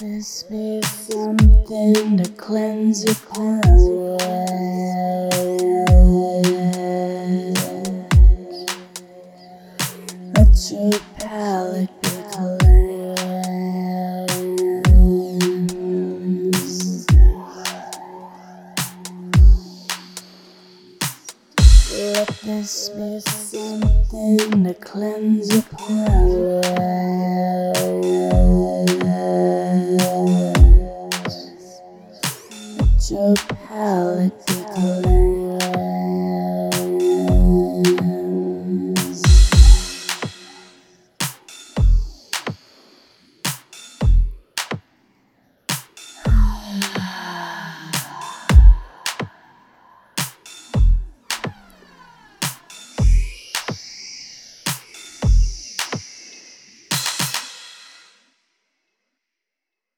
this be something to cleanse your palate. Let your palate be cleansed. Let this be something to cleanse your palate. your palate.